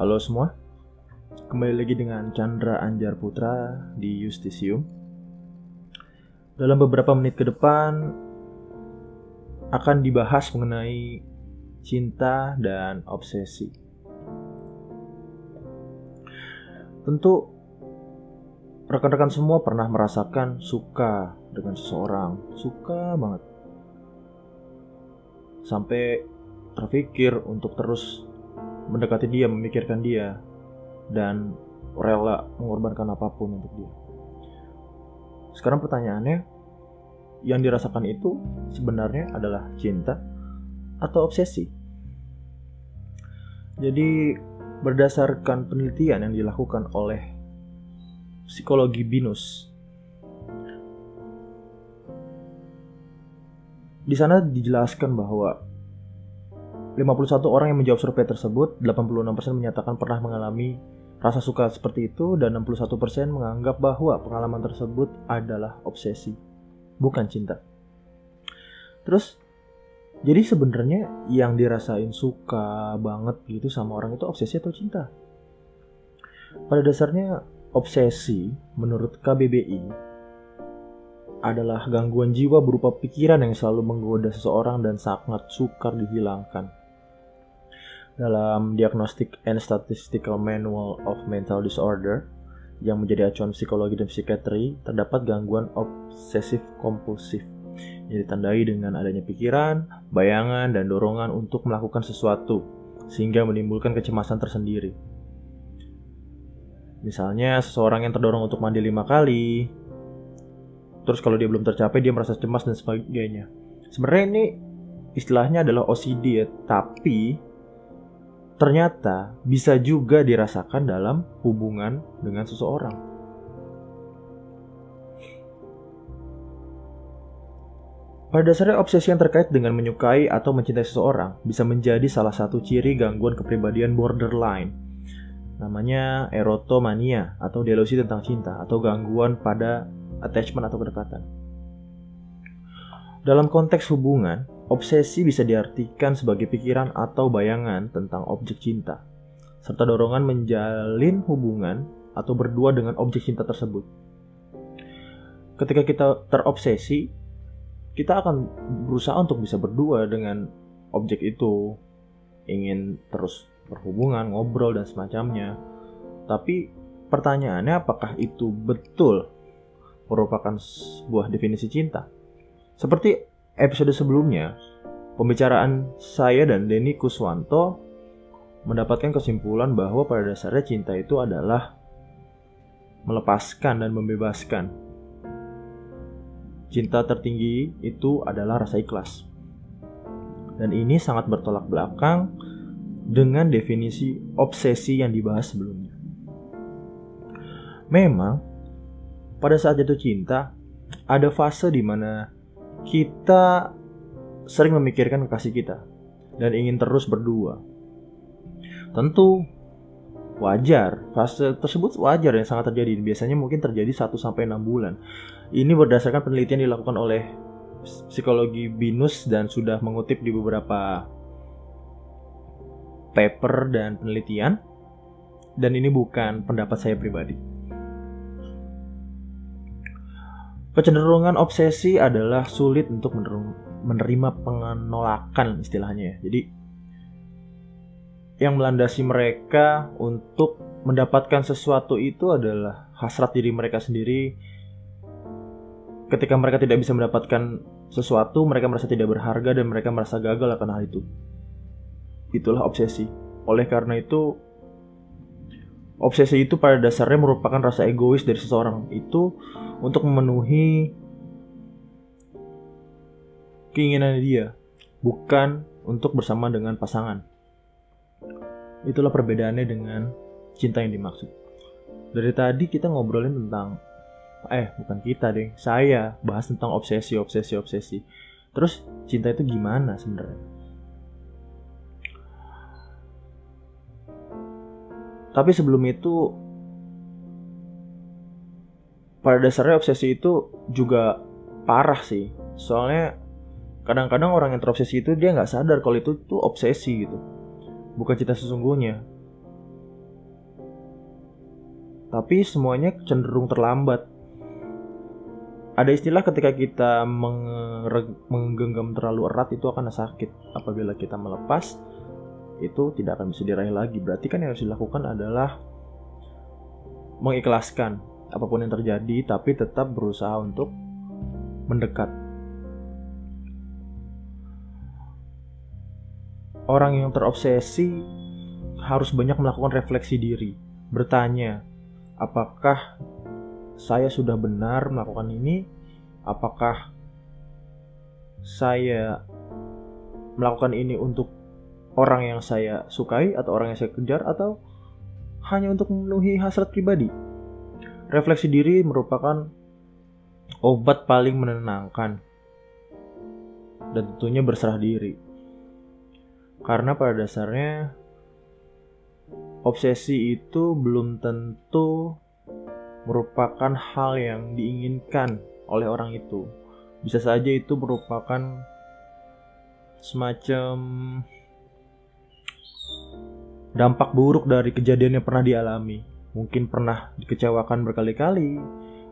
Halo semua, kembali lagi dengan Chandra Anjar Putra di Justisium. Dalam beberapa menit ke depan akan dibahas mengenai cinta dan obsesi. Tentu rekan-rekan semua pernah merasakan suka dengan seseorang, suka banget. Sampai terpikir untuk terus mendekati dia, memikirkan dia, dan rela mengorbankan apa pun untuk dia. Sekarang pertanyaannya, yang dirasakan itu sebenarnya adalah cinta atau obsesi? Jadi, berdasarkan penelitian yang dilakukan oleh psikologi binus, di sana dijelaskan bahwa 51 orang yang menjawab survei tersebut, 86% menyatakan pernah mengalami rasa suka seperti itu dan 61% menganggap bahwa pengalaman tersebut adalah obsesi, bukan cinta. Terus jadi sebenarnya yang dirasain suka banget gitu sama orang itu obsesi atau cinta? Pada dasarnya obsesi menurut KBBI adalah gangguan jiwa berupa pikiran yang selalu menggoda seseorang dan sangat sukar dihilangkan dalam Diagnostic and Statistical Manual of Mental Disorder yang menjadi acuan psikologi dan psikiatri, terdapat gangguan obsesif kompulsif yang ditandai dengan adanya pikiran, bayangan, dan dorongan untuk melakukan sesuatu sehingga menimbulkan kecemasan tersendiri. Misalnya seseorang yang terdorong untuk mandi lima kali, terus kalau dia belum tercapai dia merasa cemas dan sebagainya. Sebenarnya ini istilahnya adalah OCD ya, tapi ternyata bisa juga dirasakan dalam hubungan dengan seseorang. Pada dasarnya obsesi yang terkait dengan menyukai atau mencintai seseorang bisa menjadi salah satu ciri gangguan kepribadian borderline. Namanya erotomania atau delusi tentang cinta atau gangguan pada attachment atau kedekatan. Dalam konteks hubungan, Obsesi bisa diartikan sebagai pikiran atau bayangan tentang objek cinta, serta dorongan menjalin hubungan atau berdua dengan objek cinta tersebut. Ketika kita terobsesi, kita akan berusaha untuk bisa berdua dengan objek itu, ingin terus berhubungan, ngobrol, dan semacamnya. Tapi pertanyaannya apakah itu betul merupakan sebuah definisi cinta? Seperti episode sebelumnya, pembicaraan saya dan Denny Kuswanto mendapatkan kesimpulan bahwa pada dasarnya cinta itu adalah melepaskan dan membebaskan. Cinta tertinggi itu adalah rasa ikhlas. Dan ini sangat bertolak belakang dengan definisi obsesi yang dibahas sebelumnya. Memang, pada saat jatuh cinta, ada fase di mana kita sering memikirkan kekasih kita dan ingin terus berdua. Tentu wajar, fase tersebut wajar yang sangat terjadi. Biasanya mungkin terjadi 1 sampai 6 bulan. Ini berdasarkan penelitian dilakukan oleh psikologi binus dan sudah mengutip di beberapa paper dan penelitian. Dan ini bukan pendapat saya pribadi. Kecenderungan obsesi adalah sulit untuk menerima penolakan istilahnya ya. Jadi yang melandasi mereka untuk mendapatkan sesuatu itu adalah hasrat diri mereka sendiri. Ketika mereka tidak bisa mendapatkan sesuatu, mereka merasa tidak berharga dan mereka merasa gagal akan hal itu. Itulah obsesi. Oleh karena itu, obsesi itu pada dasarnya merupakan rasa egois dari seseorang itu untuk memenuhi keinginan dia, bukan untuk bersama dengan pasangan. Itulah perbedaannya dengan cinta yang dimaksud. Dari tadi kita ngobrolin tentang eh bukan kita deh, saya bahas tentang obsesi, obsesi, obsesi. Terus cinta itu gimana sebenarnya? Tapi sebelum itu pada dasarnya obsesi itu juga parah sih. Soalnya kadang-kadang orang yang terobsesi itu dia nggak sadar kalau itu tuh obsesi gitu. Bukan cinta sesungguhnya. tapi semuanya cenderung terlambat. Ada istilah ketika kita menggenggam terlalu erat itu akan sakit. Apabila kita melepas, itu tidak akan bisa diraih lagi. Berarti kan yang harus dilakukan adalah mengikhlaskan apa pun yang terjadi, tapi tetap berusaha untuk mendekat. Orang yang terobsesi harus banyak melakukan refleksi diri, bertanya, apakah saya sudah benar melakukan ini? Apakah saya melakukan ini untuk orang yang saya sukai atau orang yang saya kejar atau hanya untuk memenuhi hasrat pribadi? Refleksi diri merupakan obat paling menenangkan dan tentunya berserah diri. Karena pada dasarnya obsesi itu belum tentu merupakan hal yang diinginkan oleh orang itu. Bisa saja itu merupakan semacam dampak buruk dari kejadian yang pernah dialami. Mungkin pernah dikecewakan berkali-kali,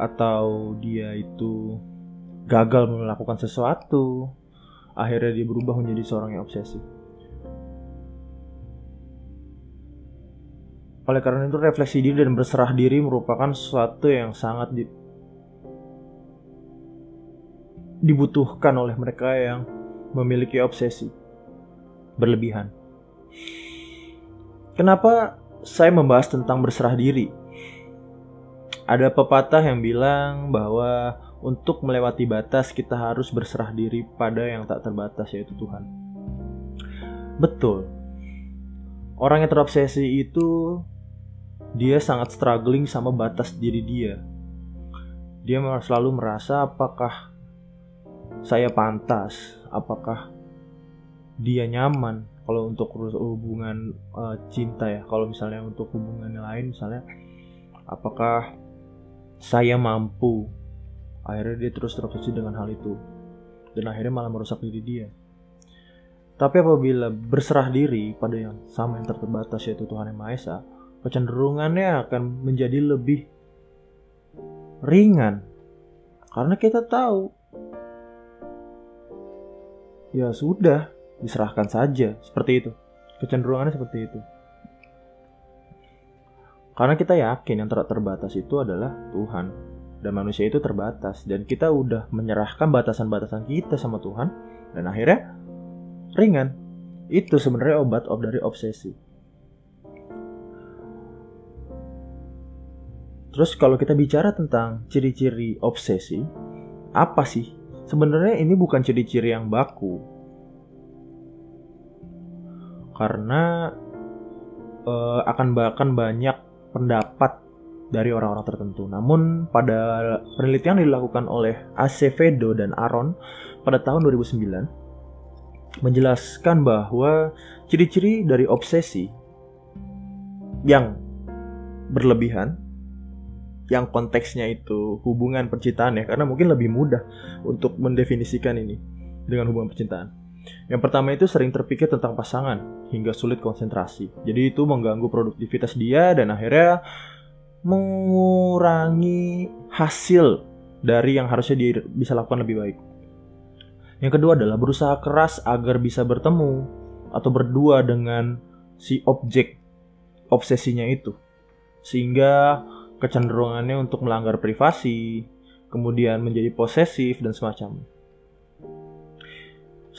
atau dia itu gagal melakukan sesuatu, akhirnya dia berubah menjadi seorang yang obsesif. Oleh karena itu refleksi diri dan berserah diri merupakan sesuatu yang sangat di, dibutuhkan oleh mereka yang memiliki obsesi berlebihan. Kenapa saya membahas tentang berserah diri? Ada pepatah yang bilang bahwa untuk melewati batas kita harus berserah diri pada yang tak terbatas yaitu Tuhan. Betul. Orang yang terobsesi itu dia sangat struggling sama batas diri dia. Dia selalu merasa apakah saya pantas, apakah dia nyaman kalau untuk hubungan uh, cinta ya. Kalau misalnya untuk hubungan lain misalnya apakah saya mampu. Akhirnya dia terus terobsesi dengan hal itu. Dan akhirnya malah merusak diri dia. Tapi apabila berserah diri pada yang sama yang terbatas yaitu Tuhan Yang Maha Esa, kecenderungannya akan menjadi lebih ringan karena kita tahu ya sudah diserahkan saja. Seperti itu. Kecenderungannya seperti itu. Karena kita yakin yang ter terbatas itu adalah Tuhan. Dan manusia itu terbatas. Dan kita udah menyerahkan batasan-batasan kita sama Tuhan. Dan akhirnya ringan. Itu sebenarnya obat dari obsesi. Terus kalau kita bicara tentang ciri-ciri obsesi, apa sih? Sebenarnya ini bukan ciri-ciri yang baku. Karena uh, akan bahkan banyak pendapat dari orang-orang tertentu. Namun pada penelitian dilakukan oleh Acevedo dan Aaron pada tahun 2009 menjelaskan bahwa ciri-ciri dari obsesi yang berlebihan yang konteksnya itu hubungan percintaan ya karena mungkin lebih mudah untuk mendefinisikan ini dengan hubungan percintaan. Yang pertama itu sering terpikir tentang pasangan hingga sulit konsentrasi. Jadi itu mengganggu produktivitas dia dan akhirnya mengurangi hasil dari yang harusnya dia bisa lakukan lebih baik. Yang kedua adalah berusaha keras agar bisa bertemu atau berdua dengan si objek obsesinya itu. Sehingga kecenderungannya untuk melanggar privasi, kemudian menjadi posesif dan semacamnya.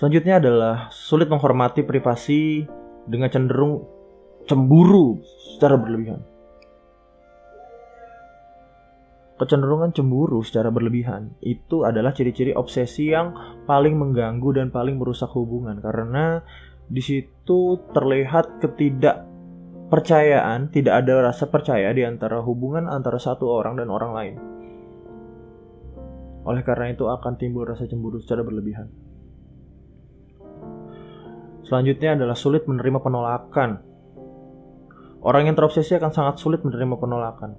Selanjutnya adalah sulit menghormati privasi dengan cenderung cemburu secara berlebihan. Kecenderungan cemburu secara berlebihan itu adalah ciri-ciri obsesi yang paling mengganggu dan paling merusak hubungan karena di situ terlihat ketidak percayaan, tidak ada rasa percaya di antara hubungan antara satu orang dan orang lain. Oleh karena itu akan timbul rasa cemburu secara berlebihan. Selanjutnya adalah sulit menerima penolakan. Orang yang terobsesi akan sangat sulit menerima penolakan.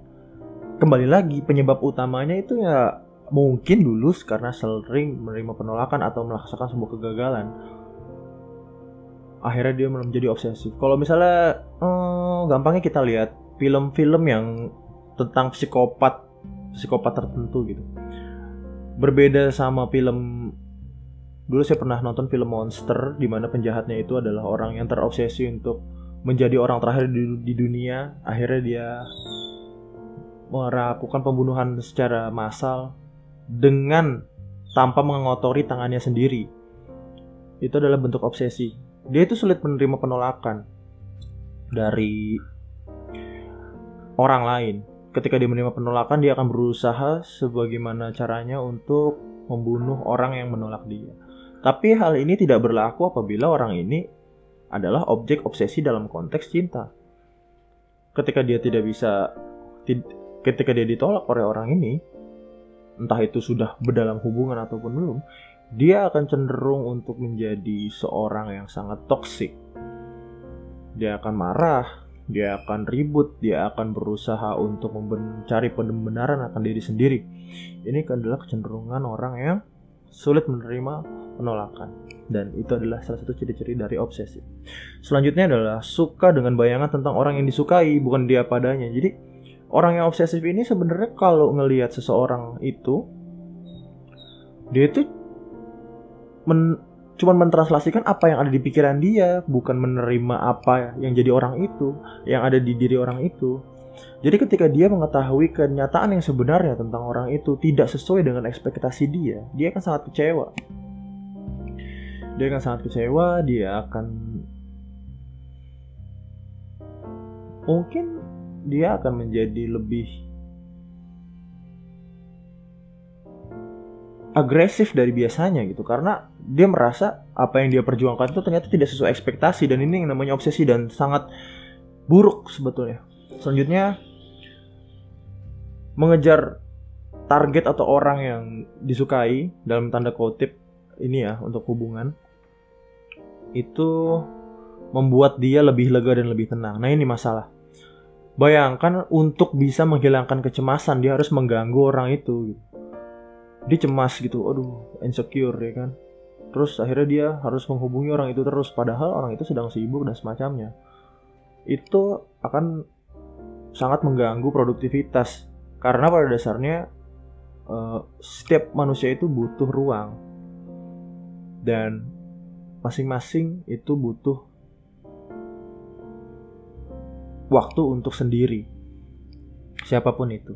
Kembali lagi, penyebab utamanya itu ya mungkin dulu karena sering menerima penolakan atau merasakan sebuah kegagalan akhirnya dia menjadi obsesif. Kalau misalnya hmm, gampangnya kita lihat film-film yang tentang psikopat psikopat tertentu gitu berbeda sama film dulu saya pernah nonton film monster di mana penjahatnya itu adalah orang yang terobsesi untuk menjadi orang terakhir di, di dunia. Akhirnya dia melakukan pembunuhan secara massal dengan tanpa mengotori tangannya sendiri. Itu adalah bentuk obsesi. Dia itu sulit menerima penolakan dari orang lain. Ketika dia menerima penolakan dia akan berusaha sebagaimana caranya untuk membunuh orang yang menolak dia tapi hal ini tidak berlaku apabila orang ini adalah objek obsesi dalam konteks cinta. Ketika dia tidak bisa, ketika dia ditolak oleh orang ini, entah itu sudah berdalam hubungan ataupun belum, dia akan cenderung untuk menjadi seorang yang sangat toksik. Dia akan marah, dia akan ribut, dia akan berusaha untuk mencari pembenaran akan diri sendiri. Ini adalah kecenderungan orang yang sulit menerima penolakan dan itu adalah salah satu ciri-ciri dari obsesi. Selanjutnya adalah suka dengan bayangan tentang orang yang disukai bukan dia padanya. Jadi orang yang obsesif ini sebenarnya kalau ngelihat seseorang itu dia itu men, cuman mentranslasikan apa yang ada di pikiran dia, bukan menerima apa yang jadi orang itu, yang ada di diri orang itu. Jadi ketika dia mengetahui kenyataan yang sebenarnya tentang orang itu tidak sesuai dengan ekspektasi dia, dia akan sangat kecewa. Dia akan sangat kecewa, dia akan mungkin dia akan menjadi lebih agresif dari biasanya gitu karena dia merasa apa yang dia perjuangkan itu ternyata tidak sesuai ekspektasi dan ini yang namanya obsesi dan sangat buruk sebetulnya. Selanjutnya mengejar target atau orang yang disukai dalam tanda kutip ini ya untuk hubungan itu membuat dia lebih lega dan lebih tenang. Nah, ini masalah. Bayangkan untuk bisa menghilangkan kecemasan dia harus mengganggu orang itu gitu. Dia cemas gitu, aduh, insecure ya kan. Terus akhirnya dia harus menghubungi orang itu terus padahal orang itu sedang sibuk dan semacamnya. Itu akan sangat mengganggu produktivitas karena pada dasarnya uh, setiap manusia itu butuh ruang dan masing-masing itu butuh waktu untuk sendiri. Siapa pun itu.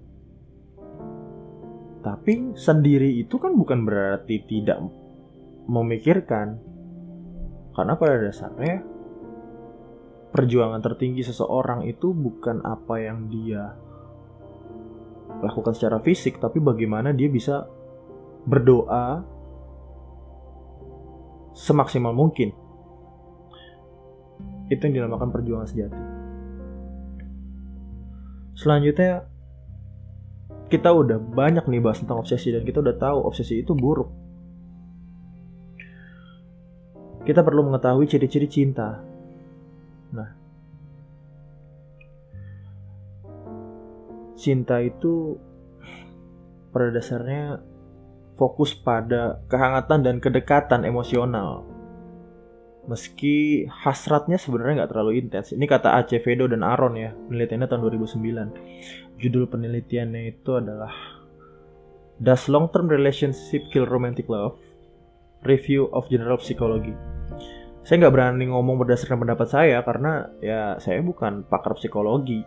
Tapi sendiri itu kan bukan berarti tidak memikirkan. Karena pada dasarnya perjuangan tertinggi seseorang itu bukan apa yang dia lakukan secara fisik, tapi bagaimana dia bisa berdoa semaksimal mungkin. Itu yang dinamakan perjuangan sejati. Selanjutnya, kita udah banyak nih bahas tentang obsesi dan kita udah tahu obsesi itu buruk. Kita perlu mengetahui ciri-ciri cinta. Nah, cinta itu pada dasarnya fokus pada kehangatan dan kedekatan emosional. Meski hasratnya sebenarnya nggak terlalu intens. Ini kata Acevedo dan Aaron ya, penelitiannya tahun 2009. Judul penelitiannya itu adalah Does Long-Term Relationship Kill Romantic Love? Review of General Psychology saya nggak berani ngomong berdasarkan pendapat saya karena ya saya bukan pakar psikologi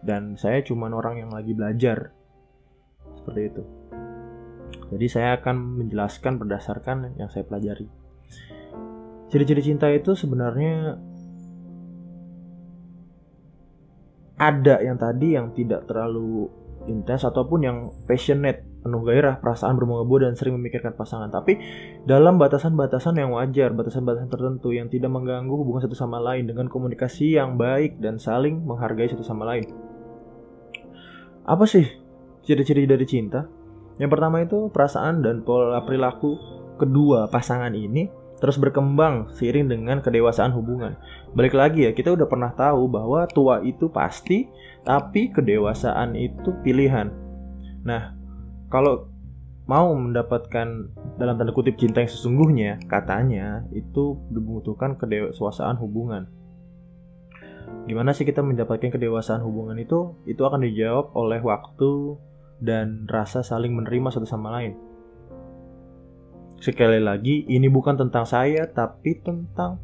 dan saya cuma orang yang lagi belajar seperti itu. Jadi saya akan menjelaskan berdasarkan yang saya pelajari. Ciri-ciri cinta itu sebenarnya ada yang tadi yang tidak terlalu intens ataupun yang passionate penuh gairah, perasaan bermengebu dan sering memikirkan pasangan. Tapi dalam batasan-batasan yang wajar, batasan-batasan tertentu yang tidak mengganggu hubungan satu sama lain dengan komunikasi yang baik dan saling menghargai satu sama lain. Apa sih ciri-ciri dari cinta? Yang pertama itu perasaan dan pola perilaku kedua pasangan ini terus berkembang seiring dengan kedewasaan hubungan. Balik lagi ya, kita udah pernah tahu bahwa tua itu pasti, tapi kedewasaan itu pilihan. Nah, kalau mau mendapatkan dalam tanda kutip cinta yang sesungguhnya, katanya itu dibutuhkan kedewasaan hubungan. Gimana sih kita mendapatkan kedewasaan hubungan itu? Itu akan dijawab oleh waktu dan rasa saling menerima satu sama lain. Sekali lagi, ini bukan tentang saya, tapi tentang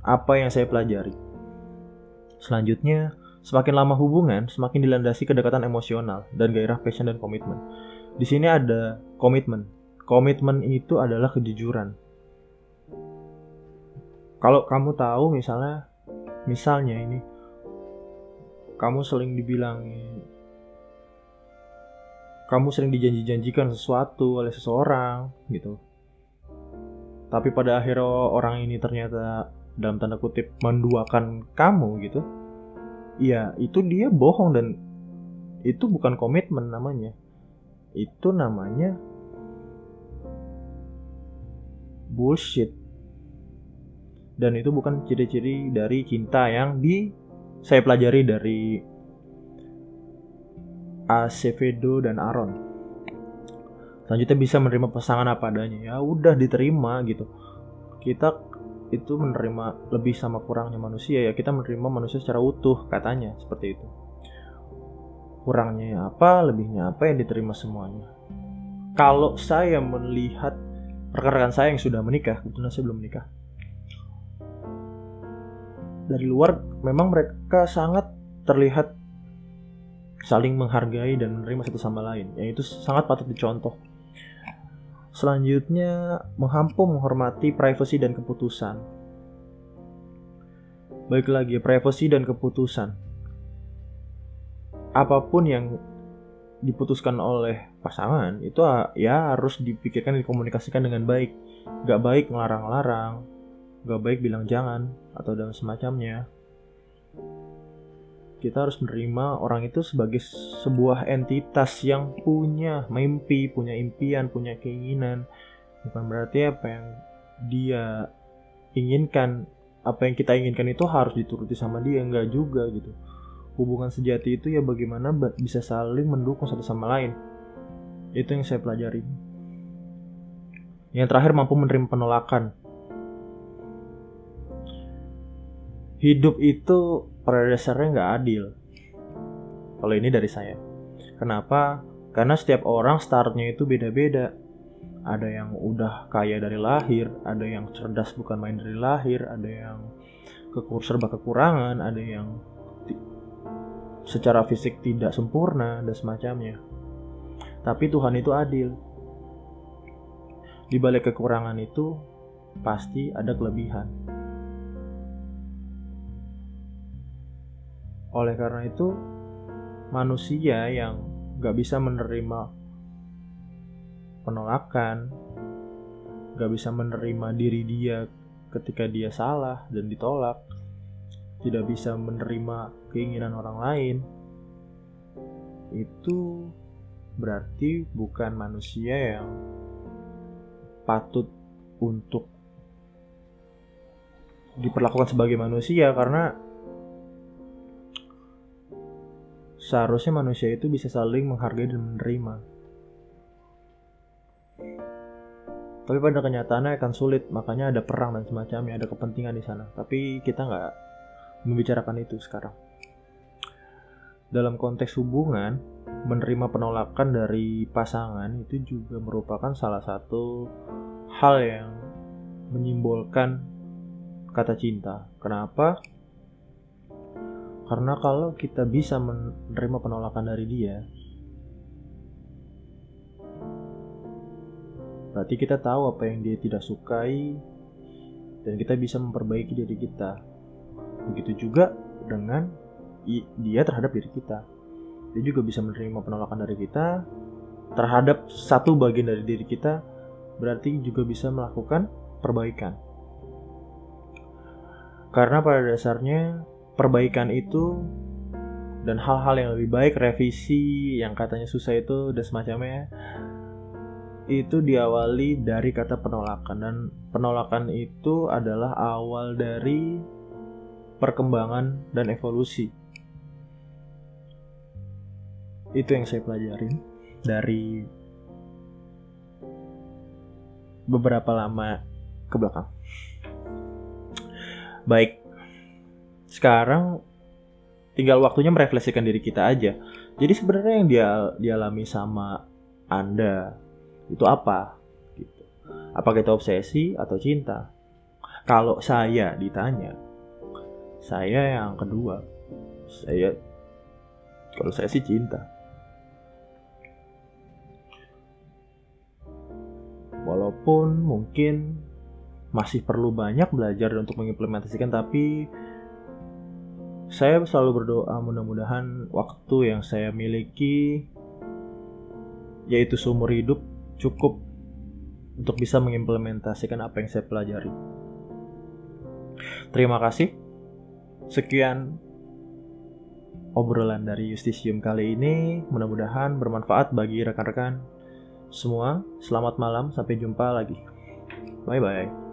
apa yang saya pelajari. Selanjutnya, semakin lama hubungan, semakin dilandasi kedekatan emosional dan gairah passion dan komitmen. Di sini ada komitmen. Komitmen itu adalah kejujuran. Kalau kamu tahu misalnya, misalnya ini, kamu sering dibilang kamu sering dijanji-janjikan sesuatu oleh seseorang gitu. Tapi pada akhirnya orang ini ternyata dalam tanda kutip menduakan kamu gitu. Iya, itu dia bohong dan itu bukan komitmen namanya. Itu namanya bullshit. Dan itu bukan ciri-ciri dari cinta yang di saya pelajari dari Acevedo dan Aaron. Selanjutnya bisa menerima pasangan apa adanya. Ya udah diterima gitu. Kita itu menerima lebih sama kurangnya manusia ya kita menerima manusia secara utuh katanya seperti itu kurangnya apa lebihnya apa yang diterima semuanya kalau saya melihat rekan-rekan saya yang sudah menikah kebetulan saya belum menikah dari luar memang mereka sangat terlihat saling menghargai dan menerima satu sama lain. Yang itu sangat patut dicontoh. Selanjutnya, menghampu menghormati privasi dan keputusan. Baik lagi, privasi dan keputusan. Apa pun yang diputuskan oleh pasangan itu ya harus dipikirkan dikomunikasikan dengan baik. Gak baik ngelarang-larang, gak baik bilang jangan atau dan semacamnya kita harus menerima orang itu sebagai sebuah entitas yang punya mimpi, punya impian, punya keinginan. Bukan berarti apa yang dia inginkan, apa yang kita inginkan itu harus dituruti sama dia, enggak juga gitu. Hubungan sejati itu ya bagaimana bisa saling mendukung satu sama lain. Itu yang saya pelajari. Yang terakhir mampu menerima penolakan. Hidup itu pada dasarnya nggak adil. Kalau ini dari saya. Kenapa? Karena setiap orang startnya itu beda-beda. Ada yang udah kaya dari lahir, ada yang cerdas bukan main dari lahir, ada yang kekur serba kekurangan, ada yang secara fisik tidak sempurna dan semacamnya. Tapi Tuhan itu adil. Di balik kekurangan itu pasti ada kelebihan. Oleh karena itu, manusia yang gak bisa menerima penolakan, gak bisa menerima diri dia ketika dia salah dan ditolak, tidak bisa menerima keinginan orang lain, itu berarti bukan manusia yang patut untuk diperlakukan sebagai manusia karena Seharusnya manusia itu bisa saling menghargai dan menerima. Tapi pada kenyataannya akan sulit, makanya ada perang dan semacamnya, ada kepentingan di sana. Tapi kita nggak membicarakan itu sekarang. Dalam konteks hubungan, menerima penolakan dari pasangan itu juga merupakan salah satu hal yang menyimbolkan kata cinta. Kenapa? Karena kalau kita bisa menerima penolakan dari dia, berarti kita tahu apa yang dia tidak sukai dan kita bisa memperbaiki diri kita. Begitu juga dengan dia terhadap diri kita. Dia juga bisa menerima penolakan dari kita terhadap satu bagian dari diri kita, berarti juga bisa melakukan perbaikan. Karena pada dasarnya perbaikan itu dan hal-hal yang lebih baik revisi yang katanya susah itu dan semacamnya itu diawali dari kata penolakan. Dan penolakan itu adalah awal dari perkembangan dan evolusi. Itu yang saya pelajarin dari beberapa lama ke belakang baik sekarang tinggal waktunya merefleksikan diri kita aja. Jadi sebenarnya yang dia dialami sama Anda itu apa? Gitu. Apakah itu obsesi atau cinta? Kalau saya ditanya, saya yang kedua. Saya kalau saya sih cinta. Walaupun mungkin masih perlu banyak belajar untuk mengimplementasikan tapi saya selalu berdoa mudah-mudahan waktu yang saya miliki yaitu seumur hidup cukup untuk bisa mengimplementasikan apa yang saya pelajari. Terima kasih. Sekian obrolan dari Justisium kali ini. Mudah-mudahan bermanfaat bagi rekan-rekan semua. Selamat malam, sampai jumpa lagi. Bye bye.